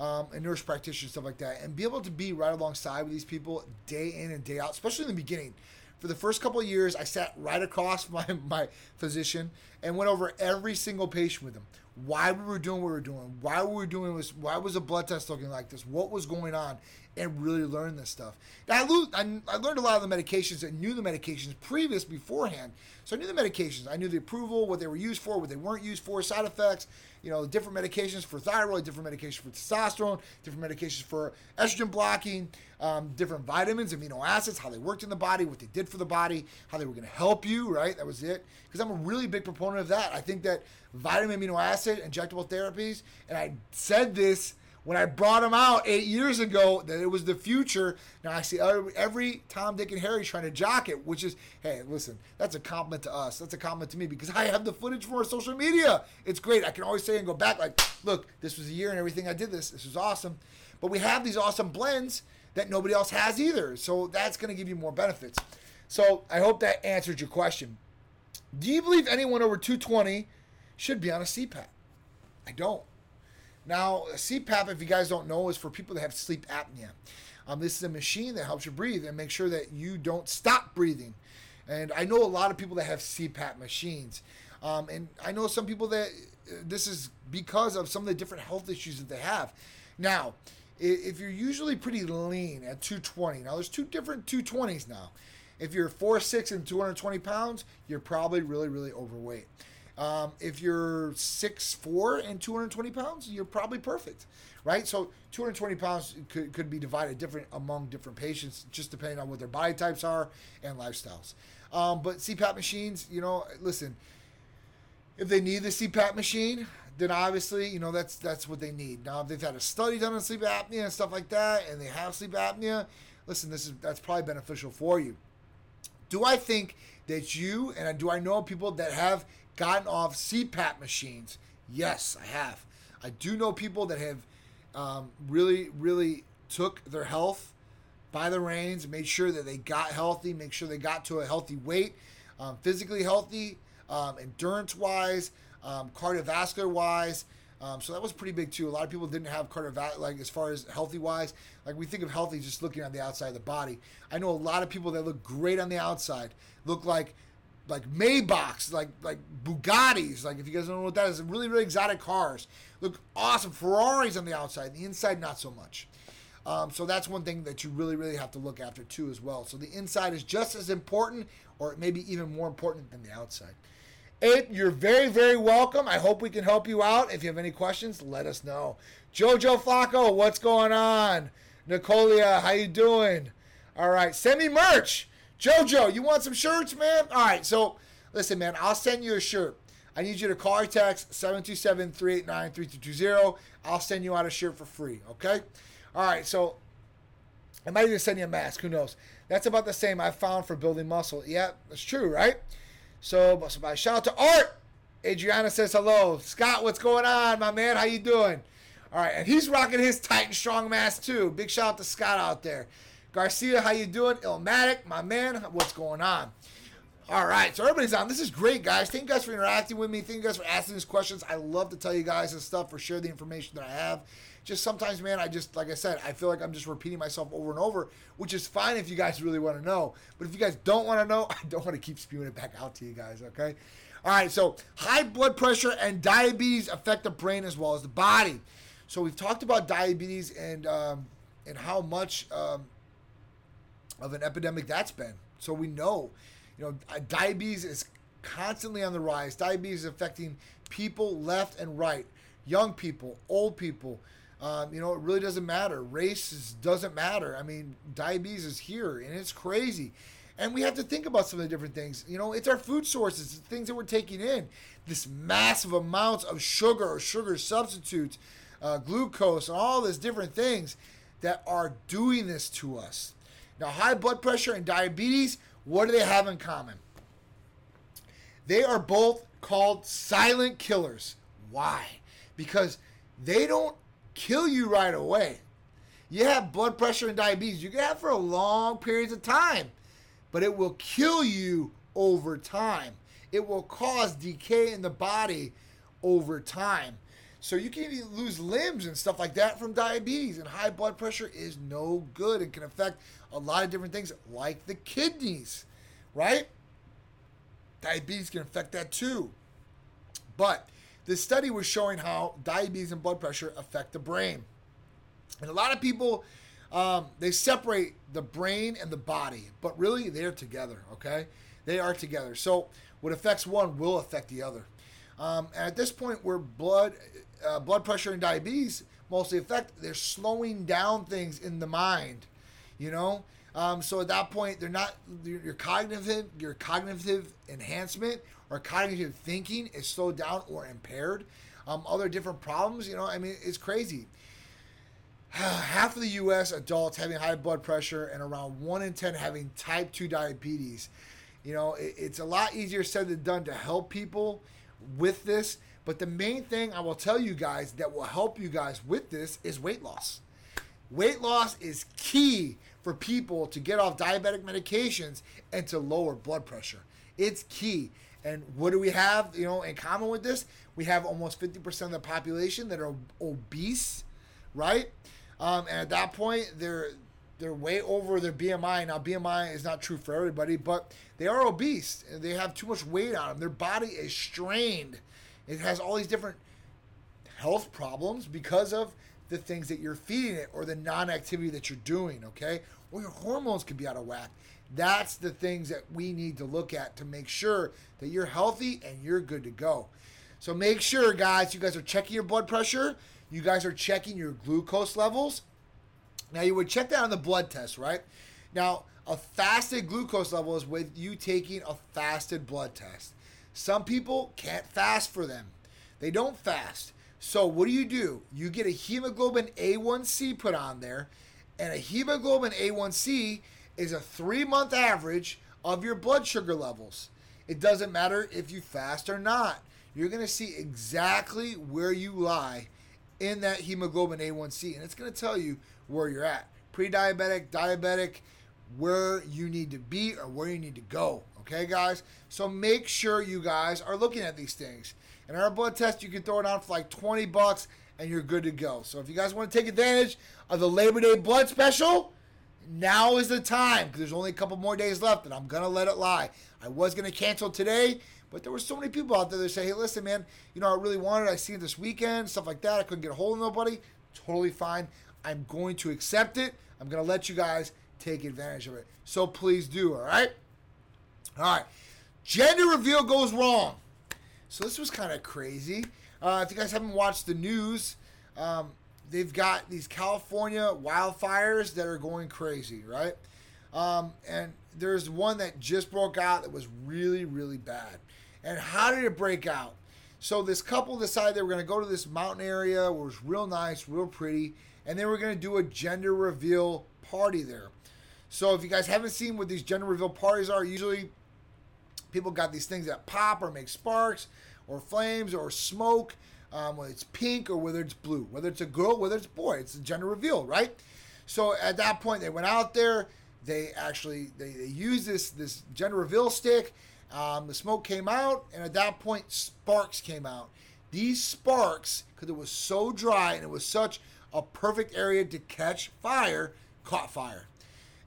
Um, and nurse practitioners, stuff like that, and be able to be right alongside with these people day in and day out, especially in the beginning. For the first couple of years, I sat right across my, my physician and went over every single patient with him. why we were doing what we were doing, why we were doing this, why was a blood test looking like this, what was going on, and really learn this stuff. Now, I, lo- I, I learned a lot of the medications and knew the medications previous beforehand. So I knew the medications. I knew the approval, what they were used for, what they weren't used for, side effects, you know, different medications for thyroid, different medications for testosterone, different medications for estrogen blocking, um, different vitamins, amino acids, how they worked in the body, what they did for the body, how they were going to help you, right? That was it. Because I'm a really big proponent of that. I think that vitamin, amino acid, injectable therapies, and I said this when I brought them out eight years ago that it was the future. Now I see every, Tom, Dick, and Harry trying to jock it, which is, hey, listen, that's a compliment to us. That's a compliment to me because I have the footage our social media. It's great. I can always say and go back like, look, this was a year and everything I did this. This was awesome. But we have these awesome blends that nobody else has either. So that's going to give you more benefits. So I hope that answered your question. Do you believe anyone over 220 should be on a CPAP? I don't. Now, CPAP, if you guys don't know, is for people that have sleep apnea. Um, this is a machine that helps you breathe and make sure that you don't stop breathing. And I know a lot of people that have CPAP machines. Um, and I know some people that uh, this is because of some of the different health issues that they have. Now, if you're usually pretty lean at 220, now there's two different 220s now. If you're 4'6 and 220 pounds, you're probably really, really overweight. Um, if you're 6'4 and 220 pounds, you're probably perfect, right? So 220 pounds could, could be divided different among different patients, just depending on what their body types are and lifestyles. Um, but CPAP machines, you know, listen, if they need the CPAP machine, then obviously, you know, that's that's what they need. Now, if they've had a study done on sleep apnea and stuff like that, and they have sleep apnea, listen, this is that's probably beneficial for you. Do I think that you and do I know people that have gotten off CPAP machines? Yes, I have. I do know people that have um, really, really took their health by the reins, made sure that they got healthy, make sure they got to a healthy weight, um, physically healthy, um, endurance wise, um, cardiovascular wise. Um, so that was pretty big too. A lot of people didn't have cardiovascular, like as far as healthy wise. Like we think of healthy just looking on the outside of the body. I know a lot of people that look great on the outside, look like like Maybachs, like like Bugattis. Like if you guys don't know what that is, really really exotic cars look awesome. Ferraris on the outside, the inside not so much. Um, so that's one thing that you really really have to look after too as well. So the inside is just as important, or maybe even more important than the outside. Ape, you're very, very welcome. I hope we can help you out. If you have any questions, let us know. Jojo Flacco, what's going on? Nicolia, how you doing? All right, send me merch. Jojo, you want some shirts, man? All right, so listen, man, I'll send you a shirt. I need you to call or text 727-389-3220. I'll send you out a shirt for free, okay? All right, so I might even send you a mask. Who knows? That's about the same I found for building muscle. Yeah, that's true, right? So, so shout out to Art. Adriana says hello. Scott, what's going on, my man? How you doing? All right, and he's rocking his Titan Strong mask too. Big shout out to Scott out there. Garcia, how you doing? Illmatic, my man, what's going on? All right, so everybody's on. This is great, guys. Thank you guys for interacting with me. Thank you guys for asking these questions. I love to tell you guys this stuff or share the information that I have. Just sometimes, man, I just, like I said, I feel like I'm just repeating myself over and over, which is fine if you guys really want to know. But if you guys don't want to know, I don't want to keep spewing it back out to you guys, okay? All right, so high blood pressure and diabetes affect the brain as well as the body. So we've talked about diabetes and um, and how much um, of an epidemic that's been. So we know, you know, uh, diabetes is constantly on the rise. Diabetes is affecting people left and right, young people, old people. Um, you know, it really doesn't matter. Race doesn't matter. I mean, diabetes is here and it's crazy. And we have to think about some of the different things. You know, it's our food sources, the things that we're taking in. This massive amounts of sugar or sugar substitutes, uh, glucose, and all these different things that are doing this to us. Now, high blood pressure and diabetes, what do they have in common? They are both called silent killers. Why? Because they don't kill you right away. You have blood pressure and diabetes, you can have for a long periods of time, but it will kill you over time. It will cause decay in the body over time. So you can even lose limbs and stuff like that from diabetes. And high blood pressure is no good and can affect a lot of different things like the kidneys, right? Diabetes can affect that too. But this study was showing how diabetes and blood pressure affect the brain. And a lot of people, um, they separate the brain and the body, but really they're together, okay? They are together. So what affects one will affect the other. Um, and at this point, where blood, uh, blood pressure and diabetes mostly affect, they're slowing down things in the mind, you know? Um, so at that point, they're not your, cognitive your cognitive enhancement or cognitive thinking is slowed down or impaired. Um, other different problems, you know, I mean, it's crazy. Half of the U.S. adults having high blood pressure and around one in ten having type two diabetes. You know, it, it's a lot easier said than done to help people with this. But the main thing I will tell you guys that will help you guys with this is weight loss. Weight loss is key for people to get off diabetic medications and to lower blood pressure. It's key. And what do we have, you know, in common with this? We have almost 50% of the population that are obese, right? Um, and at that point, they're they're way over their BMI. Now, BMI is not true for everybody, but they are obese. and They have too much weight on them. Their body is strained. It has all these different health problems because of the things that you're feeding it or the non-activity that you're doing, okay? Or your hormones could be out of whack. That's the things that we need to look at to make sure that you're healthy and you're good to go. So make sure, guys, you guys are checking your blood pressure. You guys are checking your glucose levels. Now, you would check that on the blood test, right? Now, a fasted glucose level is with you taking a fasted blood test. Some people can't fast for them, they don't fast. So what do you do? You get a hemoglobin A1C put on there, and a hemoglobin A1C is a three month average of your blood sugar levels. It doesn't matter if you fast or not. You're going to see exactly where you lie in that hemoglobin A1C, and it's going to tell you where you're at. Pre diabetic, diabetic, where you need to be or where you need to go. Okay, guys? So make sure you guys are looking at these things. And our blood test, you can throw it on for like 20 bucks and you're good to go. So if you guys want to take advantage of the Labor Day blood special, now is the time because there's only a couple more days left and I'm going to let it lie. I was going to cancel today, but there were so many people out there that say, hey, listen, man, you know, I really wanted. I see it this weekend, stuff like that. I couldn't get a hold of nobody. Totally fine. I'm going to accept it. I'm going to let you guys take advantage of it. So please do, all right? All right. Gender reveal goes wrong. So this was kind of crazy. Uh, if you guys haven't watched the news, um, they've got these California wildfires that are going crazy, right? Um, and there's one that just broke out that was really, really bad. And how did it break out? So this couple decided they were going to go to this mountain area where it was real nice, real pretty, and they were going to do a gender reveal party there. So if you guys haven't seen what these gender reveal parties are, usually people got these things that pop or make sparks or flames or smoke, um, whether it's pink or whether it's blue, whether it's a girl, whether it's boy. It's a gender reveal, right? So at that point, they went out there. They actually they, they used this this gender reveal stick. Um, the smoke came out, and at that point, sparks came out. These sparks, because it was so dry and it was such a perfect area to catch fire, caught fire,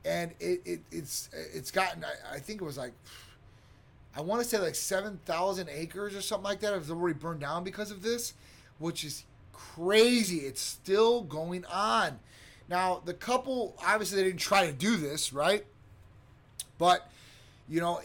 and it, it it's it's gotten. I, I think it was like I want to say like 7,000 acres or something like that has already burned down because of this, which is crazy. It's still going on. Now, the couple, obviously, they didn't try to do this, right? But, you know,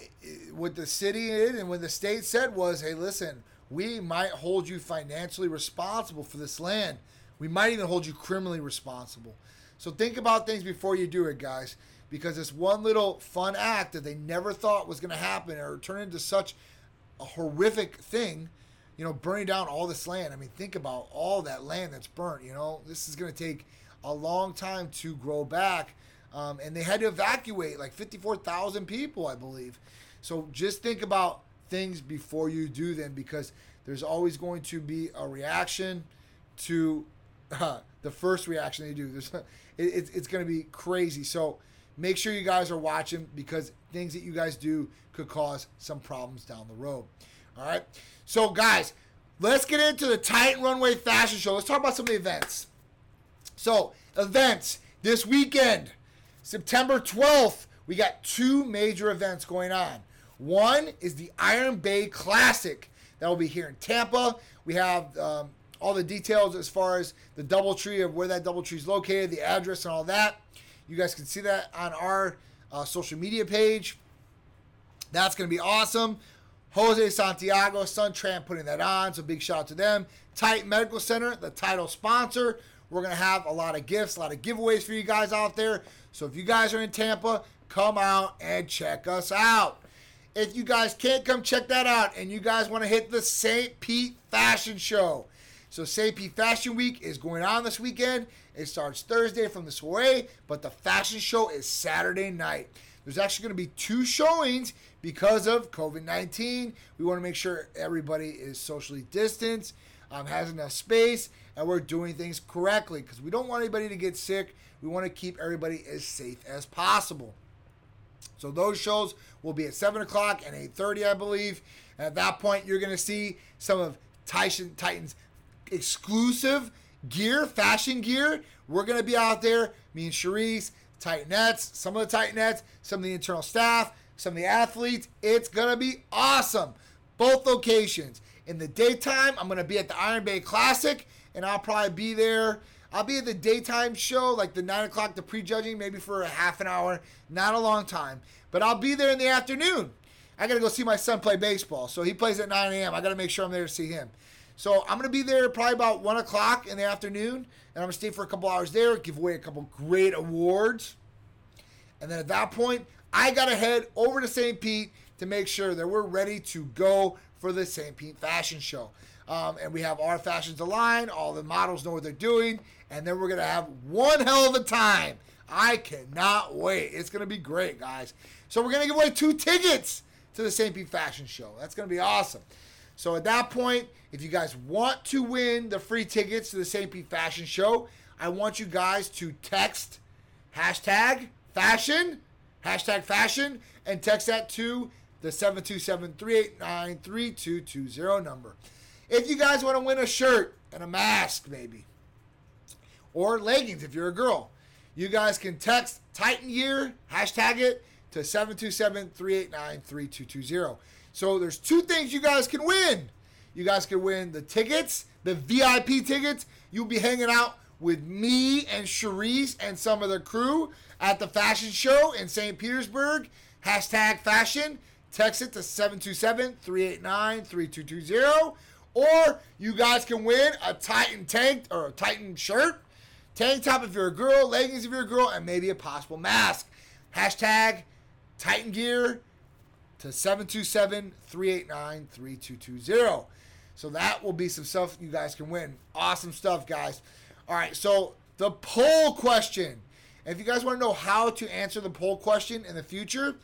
what the city did and what the state said was hey, listen, we might hold you financially responsible for this land. We might even hold you criminally responsible. So think about things before you do it, guys because this one little fun act that they never thought was going to happen or turn into such a horrific thing, you know, burning down all this land. I mean, think about all that land that's burnt. You know, this is going to take a long time to grow back. Um, and they had to evacuate like 54,000 people, I believe. So just think about things before you do them because there's always going to be a reaction to uh, the first reaction they do. There's, it, it's, it's going to be crazy. So make sure you guys are watching because things that you guys do could cause some problems down the road. All right. So, guys, let's get into the Titan Runway Fashion Show. Let's talk about some of the events. So, events this weekend, September 12th, we got two major events going on. One is the Iron Bay Classic that will be here in Tampa. We have um, all the details as far as the DoubleTree of where that DoubleTree is located, the address, and all that. You guys can see that on our uh, social media page. That's going to be awesome. Jose Santiago, Suntramp putting that on, so big shout out to them. Titan Medical Center, the title sponsor. We're going to have a lot of gifts, a lot of giveaways for you guys out there. So if you guys are in Tampa, come out and check us out. If you guys can't come check that out and you guys want to hit the St. Pete Fashion Show. St. Pete Fashion Week is going on this weekend. It starts Thursday from the soiree, but the fashion show is Saturday night. There's actually going to be two showings because of COVID 19. We want to make sure everybody is socially distanced, um, has enough space, and we're doing things correctly because we don't want anybody to get sick. We want to keep everybody as safe as possible. So those shows will be at seven o'clock and eight thirty, I believe. And at that point, you're going to see some of Tyson Titans exclusive gear, fashion gear. We're going to be out there. Me and Cherise, Titanettes, some of the Titanettes, some of the internal staff, some of the athletes. It's going to be awesome. Both locations. In the daytime, I'm going to be at the Iron Bay Classic, and I'll probably be there. I'll be at the daytime show, like the 9 o'clock, the prejudging, maybe for a half an hour. Not a long time. But I'll be there in the afternoon. I got to go see my son play baseball. So he plays at 9 a.m. I got to make sure I'm there to see him. So I'm to be there probably about 1 o'clock in the afternoon. And I'm to stay for a couple hours there, give away a couple great awards. And then at that point, I got to head over to St. Pete to make sure that we're ready to go for the St. Pete Fashion Show. Um, and we have our fashions aligned. All the models know what they're doing. And then we're to have one hell of a time. I cannot wait. It's to be great, guys. So we're to give away two tickets to the St. Pete Fashion Show. That's to be awesome. So at that point, if you guys want to win the free tickets to the St. Pete Fashion Show, I want you guys to text hashtag fashion, hashtag fashion, and text that to the 727-389-3220 number. If you guys want to win a shirt and a mask, maybe, or leggings if you're a girl, you guys can text Titan Gear, hashtag it to 727-389-3220. So there's two things you guys can win. You guys can win the tickets, the VIP tickets. You'll be hanging out with me and Cherise and some of the crew at the fashion show in St. Petersburg. Hashtag fashion. Text it to 727-389-3220. Or you guys can win a Titan tank or a Titan shirt. Tank top if you're a girl, leggings if you're a girl, and maybe a possible mask. Hashtag Titan Gear to 727-389-3220. So that will be some stuff you guys can win. Awesome stuff, guys. All right, so the poll question. If you guys want to know how to answer the poll question in the future,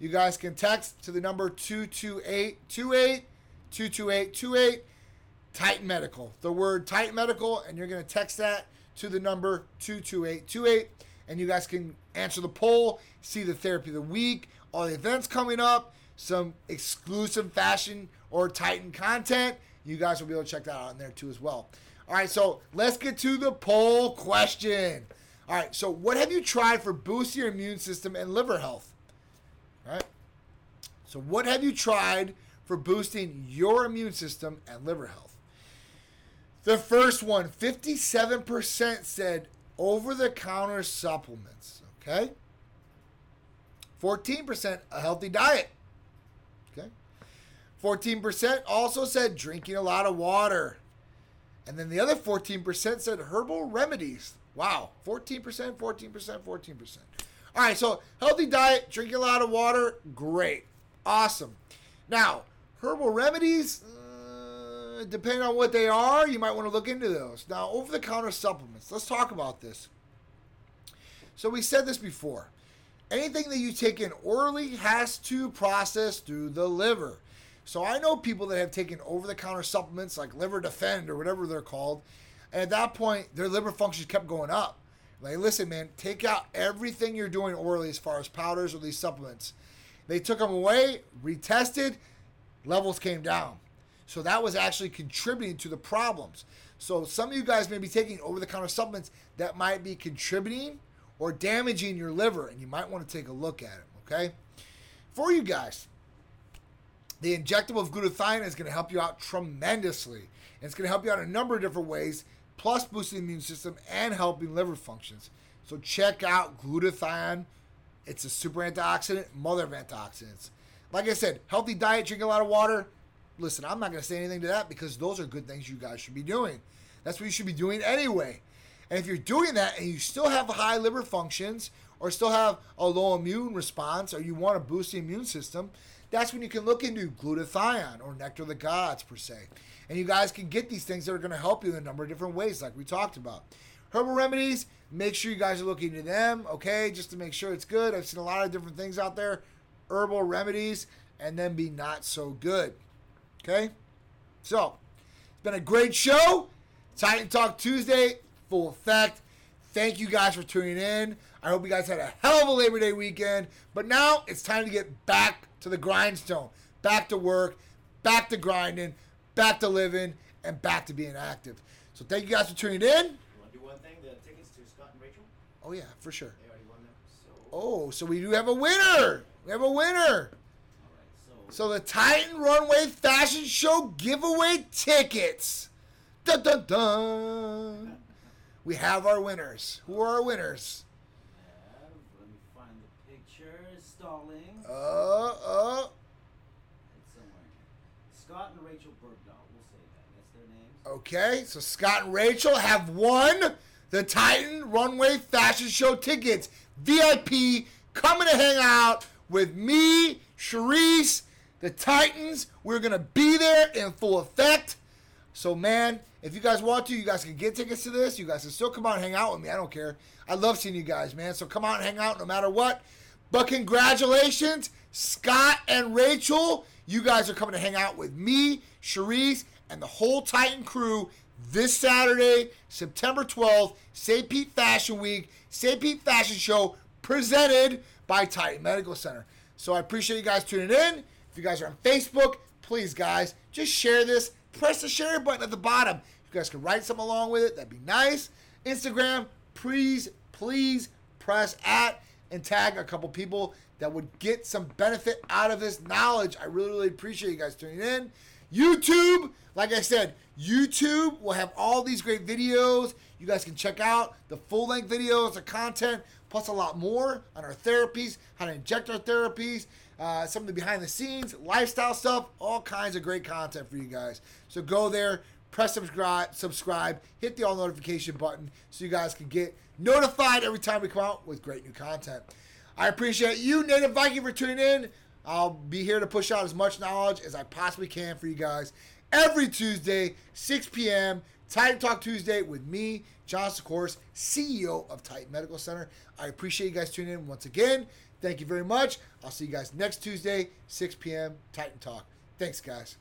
you guys can text to the number 22828 22828 Titan Medical. The word Titan Medical, and you're going to text that to the number 22828 and you guys can answer the poll, see the therapy of the week, all the events coming up, some exclusive fashion or Titan content. You guys will be able to check that out in there too as well. All right, so let's get to the poll question. All right, so what have you tried for boosting your immune system and liver health? All right. So what have you tried for boosting your immune system and liver health? The first one, 57% said over the counter supplements. Okay. 14% a healthy diet. Okay. 14% also said drinking a lot of water. And then the other 14% said herbal remedies. Wow. 14%, 14%, 14%. All right. So healthy diet, drinking a lot of water. Great. Awesome. Now, herbal remedies, uh, depending on what they are, you might want to look into those. Now, over the counter supplements, let's talk about this. So, we said this before. Anything that you take in orally has to process through the liver. So, I know people that have taken over the counter supplements like Liver Defend or whatever they're called. And at that point, their liver function kept going up. Like, listen, man, take out everything you're doing orally as far as powders or these supplements. They took them away, retested, levels came down. So that was actually contributing to the problems. So some of you guys may be taking over the counter supplements that might be contributing or damaging your liver, and you might want to take a look at it, okay? For you guys, The injectable of glutathione is going to help you out tremendously. And it's going to help you out in a number of different ways, plus boosting the immune system and helping liver functions. So check out glutathione. It's a super antioxidant, mother of antioxidants. Like I said, healthy diet, drink a lot of water. Listen, I'm not going to say anything to that because those are good things you guys should be doing. That's what you should be doing anyway. And if you're doing that and you still have high liver functions or still have a low immune response or you want to boost the immune system, that's when you can look into glutathione or nectar of the gods per se. And you guys can get these things that are going to help you in a number of different ways, like we talked about. Herbal remedies, make sure you guys are looking into them, okay, just to make sure it's good. I've seen a lot of different things out there, herbal remedies, and then be not so good, okay? So, it's been a great show. Titan Talk Tuesday, full effect. Thank you guys for tuning in. I hope you guys had a hell of a Labor Day weekend. But now it's time to get back to the grindstone, back to work, back to grinding, back to living, and back to being active. So thank you guys for tuning in. You want to do one thing? The tickets to Scott and Rachel? Oh yeah, for sure. They already won them. So, Oh, so we do have a winner. We have a winner. all right. So, So the Titan Runway Fashion Show giveaway tickets. Dun dun dun. We have our winners. Who are our winners? have, let me find the picture. Stalling. Uh, uh. Scott and Rachel Bergdahl. We'll say that. That's their names. Okay, so Scott and Rachel have won the Titan Runway Fashion Show tickets. VIP coming to hang out with me, Sharice, the Titans. We're going to be there in full effect. So, man, if you guys want to, you guys can get tickets to this. You guys can still come out and hang out with me. I don't care. I love seeing you guys, man. So come out and hang out no matter what. But congratulations, Scott and Rachel. You guys are coming to hang out with me, Sharice, and the whole Titan crew this Saturday, September 12th, St. Pete Fashion Week, St. Pete Fashion Show, presented by Titan Medical Center. So I appreciate you guys tuning in. If you guys are on Facebook, please, guys, just share this. Press the share button at the bottom. You guys can write something along with it. That'd be nice. Instagram, please, please press at and tag a couple people that would get some benefit out of this knowledge. I really, really appreciate you guys tuning in. YouTube, like I said, YouTube will have all these great videos. You guys can check out the full length videos, the content, plus a lot more on our therapies, how to inject our therapies, uh, some of the behind the scenes, lifestyle stuff, all kinds of great content for you guys. So go there, press subscribe, subscribe, hit the all notification button so you guys can get notified every time we come out with great new content. I appreciate you, Native Viking, for tuning in. I'll be here to push out as much knowledge as I possibly can for you guys every Tuesday, 6 p.m. Titan Talk Tuesday with me, John Sikoris, CEO of Titan Medical Center. I appreciate you guys tuning in once again. Thank you very much. I'll see you guys next Tuesday, 6 p.m. Titan Talk. Thanks, guys.